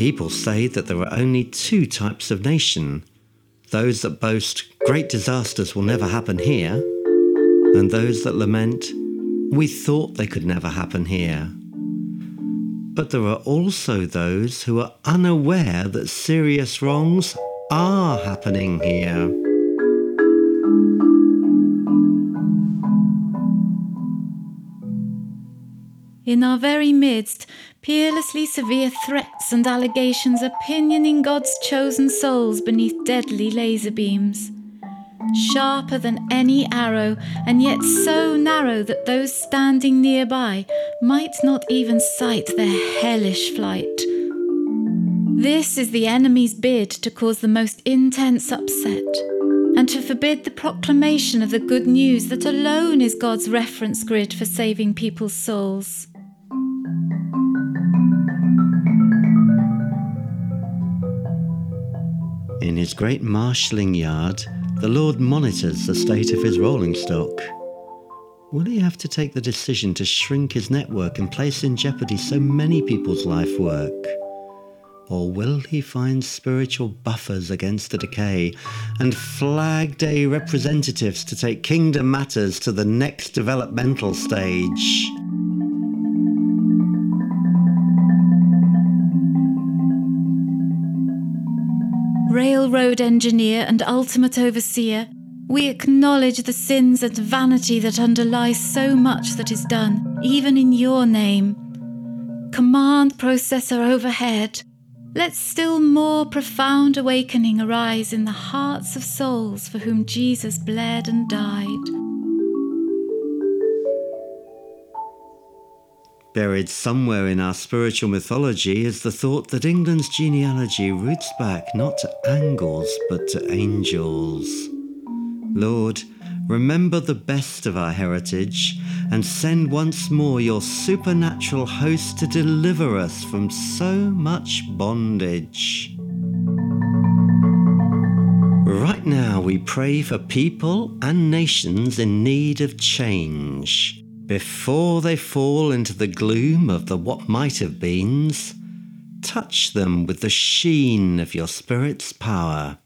People say that there are only two types of nation those that boast great disasters will never happen here, and those that lament, we thought they could never happen here. But there are also those who are unaware that serious wrongs are happening here. In our very midst, peerlessly severe threats and allegations are pinioning God's chosen souls beneath deadly laser beams. Sharper than any arrow, and yet so narrow that those standing nearby might not even sight their hellish flight. This is the enemy's bid to cause the most intense upset, and to forbid the proclamation of the good news that alone is God's reference grid for saving people's souls. In his great marshalling yard, the Lord monitors the state of his rolling stock. Will he have to take the decision to shrink his network and place in jeopardy so many people's life work? Or will he find spiritual buffers against the decay and flag day representatives to take kingdom matters to the next developmental stage? Railroad engineer and ultimate overseer, we acknowledge the sins and vanity that underlie so much that is done, even in your name. Command processor overhead, let still more profound awakening arise in the hearts of souls for whom Jesus bled and died. Buried somewhere in our spiritual mythology is the thought that England's genealogy roots back not to angles but to angels. Lord, remember the best of our heritage and send once more your supernatural host to deliver us from so much bondage. Right now, we pray for people and nations in need of change before they fall into the gloom of the what might have beens, touch them with the sheen of your Spirit's power.